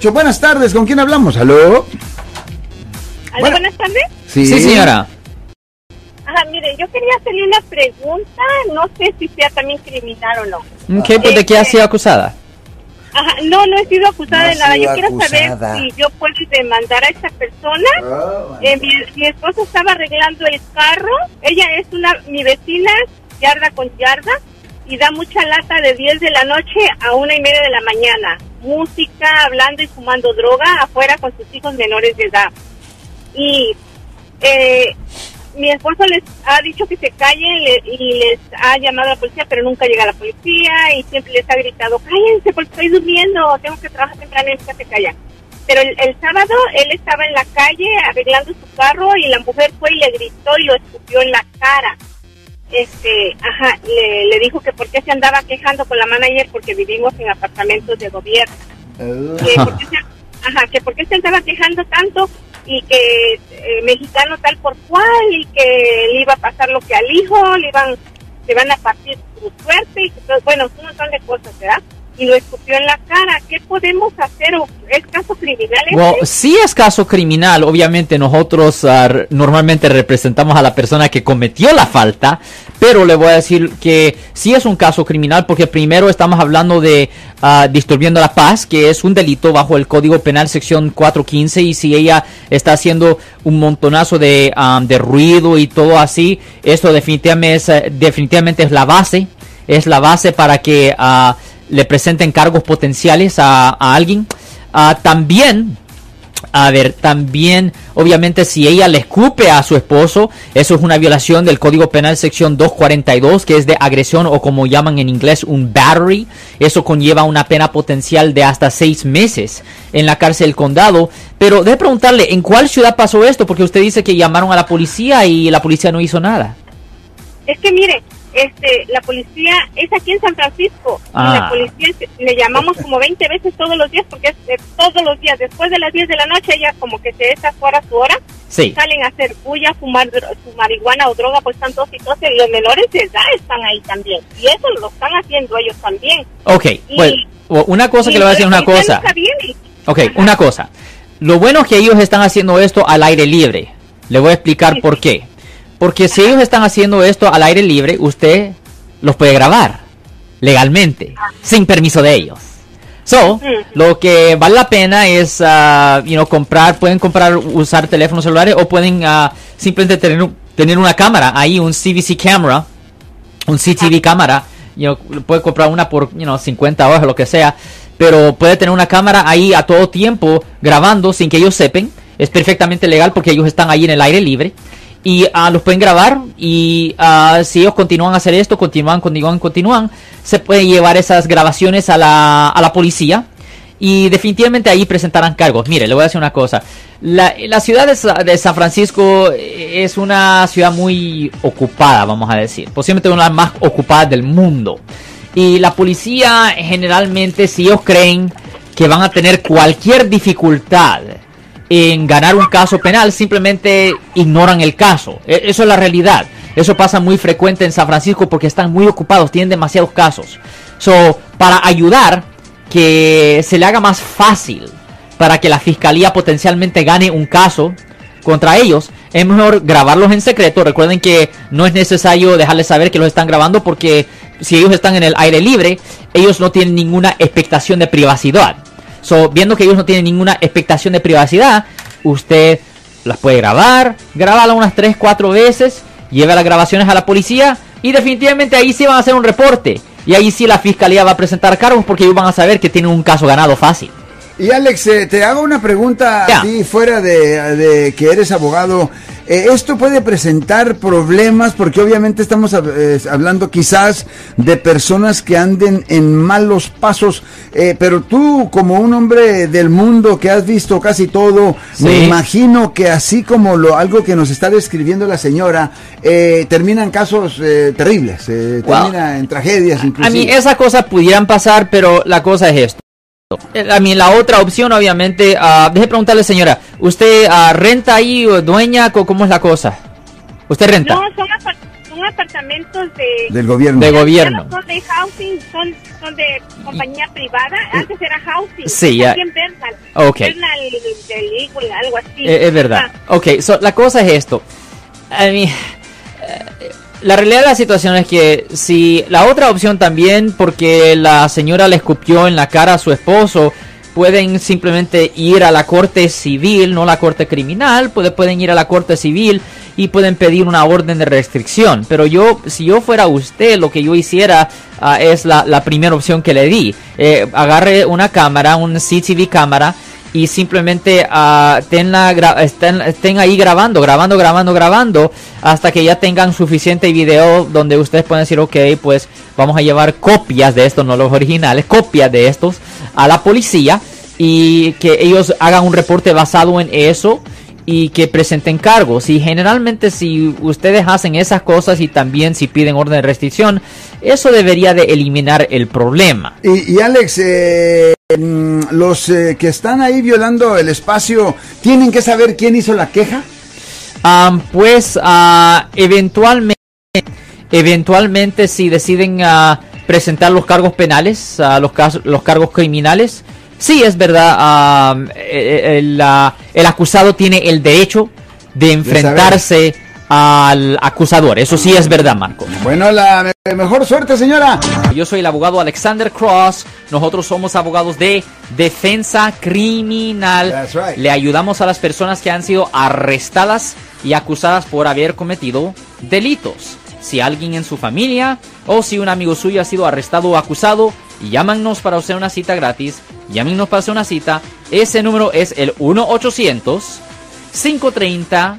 Buenas tardes, ¿con quién hablamos? ¿Aló? ¿Aló, buenas tardes? Sí, señora. Ajá, mire, yo quería hacerle una pregunta, no sé si sea también criminal o no. ¿Qué, pues, ¿De qué ha Este- sido acusada? Ajá, no, no he sido acusada No de nada. Yo quiero acusada. saber si yo puedo demandar a esta persona. Eh, mi, mi esposo estaba arreglando el carro. Ella es una mi vecina, yarda con yarda, y da mucha lata de 10 de la noche a una y media de la mañana. Música, hablando y fumando droga afuera con sus hijos menores de edad. Y eh, mi esposo les ha dicho que se callen le- y les ha llamado a la policía, pero nunca llega la policía y siempre les ha gritado, cállense porque estoy durmiendo, tengo que trabajar temprano y nunca se callan. Pero el sábado él estaba en la calle arreglando su carro y la mujer fue y le gritó y lo escupió en la cara. Este, ajá, le, le dijo que por qué se andaba quejando con la manager porque vivimos en apartamentos de gobierno que por qué se, ajá, que por qué se andaba quejando tanto y que eh, mexicano tal por cual y que le iba a pasar lo que al hijo, le iban, le van a partir su suerte y que bueno, un montón de cosas, ¿verdad? Y lo escupió en la cara. ¿Qué podemos hacer? ¿O ¿Es caso criminal? este? Well, sí es caso criminal, obviamente nosotros r- normalmente representamos a la persona que cometió la falta, pero le voy a decir que sí es un caso criminal porque primero estamos hablando de ah, disturbiendo la paz, que es un delito bajo el Código Penal sección 415 y si ella está haciendo un montonazo de, ah, de ruido y todo así, esto definitivamente es, definitivamente es la base, es la base para que ah, le presenten cargos potenciales a, alguien. Ah, también, a ver, también, obviamente, si ella le escupe a su esposo, eso es una violación del Código Penal sección 242, que es de agresión o como llaman en inglés un battery. Eso conlleva una pena potencial de hasta seis meses en la cárcel condado. Pero de preguntarle, ¿en cuál ciudad pasó esto? Porque usted dice que llamaron a la policía y la policía no hizo nada. Es que mire, este, la policía es aquí en San Francisco Ah. y la policía se- le llamamos como 20 veces todos los días porque es de todos los días, después de las 10 de la noche ella como que se está fuera su hora, Sí. salen a hacer bulla, fumar su marihuana o droga, pues están todos y todos, los menores de edad están ahí también y eso lo están haciendo ellos también. Ok, Y- una cosa que le voy a decir una policía cosa. Ok, Ajá. una cosa. Lo bueno es que ellos están haciendo esto al aire libre. Le voy a explicar Sí, por qué. Porque si ellos están haciendo esto al aire libre, usted los puede grabar legalmente, sin permiso de ellos. So, lo que vale la pena es, ah, you know, comprar, pueden comprar, usar teléfonos celulares o pueden ah, simplemente tener, tener una cámara ahí, un CVC camera, un CTV cámara, you know, puede comprar una por you know, 50 horas o lo que sea, pero puede tener una cámara ahí a todo tiempo grabando sin que ellos sepan. Es perfectamente legal porque ellos están ahí en el aire libre. Y ah, los pueden grabar y ah, si ellos continúan a hacer esto, continúan, continúan, continúan, se puede llevar esas grabaciones a la, a la policía y definitivamente ahí presentarán cargos. Mire, le voy a decir una cosa. La, la ciudad de, de San Francisco es una ciudad muy ocupada, vamos a decir. Posiblemente una de las más ocupadas del mundo. Y la policía generalmente, si ellos creen que van a tener cualquier dificultad en ganar un caso penal, simplemente ignoran el caso. E- Eso es la realidad. Eso pasa muy frecuente en San Francisco porque están muy ocupados, tienen demasiados casos. So, para ayudar que se le haga más fácil para que la fiscalía potencialmente gane un caso contra ellos, es mejor grabarlos en secreto. Recuerden que no es necesario dejarles saber que los están grabando porque si ellos están en el aire libre, ellos no tienen ninguna expectación de privacidad. So, viendo que ellos no tienen ninguna expectación de privacidad, usted las puede grabar, grabarla unas 3, 4 veces, lleva las grabaciones a la policía y definitivamente ahí sí van a hacer un reporte. Y ahí sí la fiscalía va a presentar cargos porque ellos van a saber que tienen un caso ganado fácil. Y Alex, eh, te hago una pregunta Ya. a ti, fuera de, de que eres abogado. Eh, ¿Esto puede presentar problemas? Porque obviamente estamos hab- eh, hablando quizás de personas que anden en malos pasos, eh, pero tú como un hombre del mundo que has visto casi todo, Sí. me imagino que así como lo algo que nos está describiendo la señora, eh, terminan casos eh, terribles, eh, Wow. termina en tragedias A inclusive. mí esas cosas pudieran pasar, pero la cosa es esto. Eh, A mí la otra opción, obviamente, ah, deje preguntarle, señora, ¿usted ah, renta ahí o dueña? Co- ¿Cómo es la cosa? ¿Usted renta? No, son, apar- son apartamentos de... Del gobierno. De gobierno. no son de housing, son, son de compañía privada. Antes era housing. Sí, ya. Bernal. Ok. Bernal algo así. Eh, es verdad. Ah, Ok, so, la cosa es esto. A mí, eh, la realidad de la situación es que si la otra opción también, porque la señora le escupió en la cara a su esposo, pueden simplemente ir a la corte civil, no la corte criminal, puede- pueden ir a la corte civil y pueden pedir una orden de restricción. Pero yo, si yo fuera usted, lo que yo hiciera ah, es la, primera opción que le di. Eh, agarre una cámara, un CTV cámara, y simplemente ah, tenla estén, estén ahí grabando, grabando, grabando, grabando, hasta que ya tengan suficiente video donde ustedes pueden decir, ok, pues vamos a llevar copias de estos, no los originales, copias de estos a la policía y que ellos hagan un reporte basado en eso y que presenten cargos. Y generalmente si ustedes hacen esas cosas y también si piden orden de restricción, eso debería de eliminar el problema. Y, y Alex, eh, los eh, que están ahí violando el espacio, ¿tienen que saber quién hizo la queja? Am, pues ah, eventualmente, eventualmente si deciden ah, presentar los cargos penales, ah, los, cargos criminales, sí es verdad, am, eh, el, el acusado tiene el derecho de enfrentarse al acusador. Eso sí es verdad, Marco. Bueno, la me- mejor suerte, señora. Yo soy el abogado Alexander Cross. Nosotros somos abogados de defensa criminal. Right. Le ayudamos a las personas que han sido arrestadas y acusadas por haber cometido delitos. Si alguien en su familia o si un amigo suyo ha sido arrestado o acusado, llámanos para hacer una cita gratis. Llámenos para hacer una cita. Ese número es el 1 800 530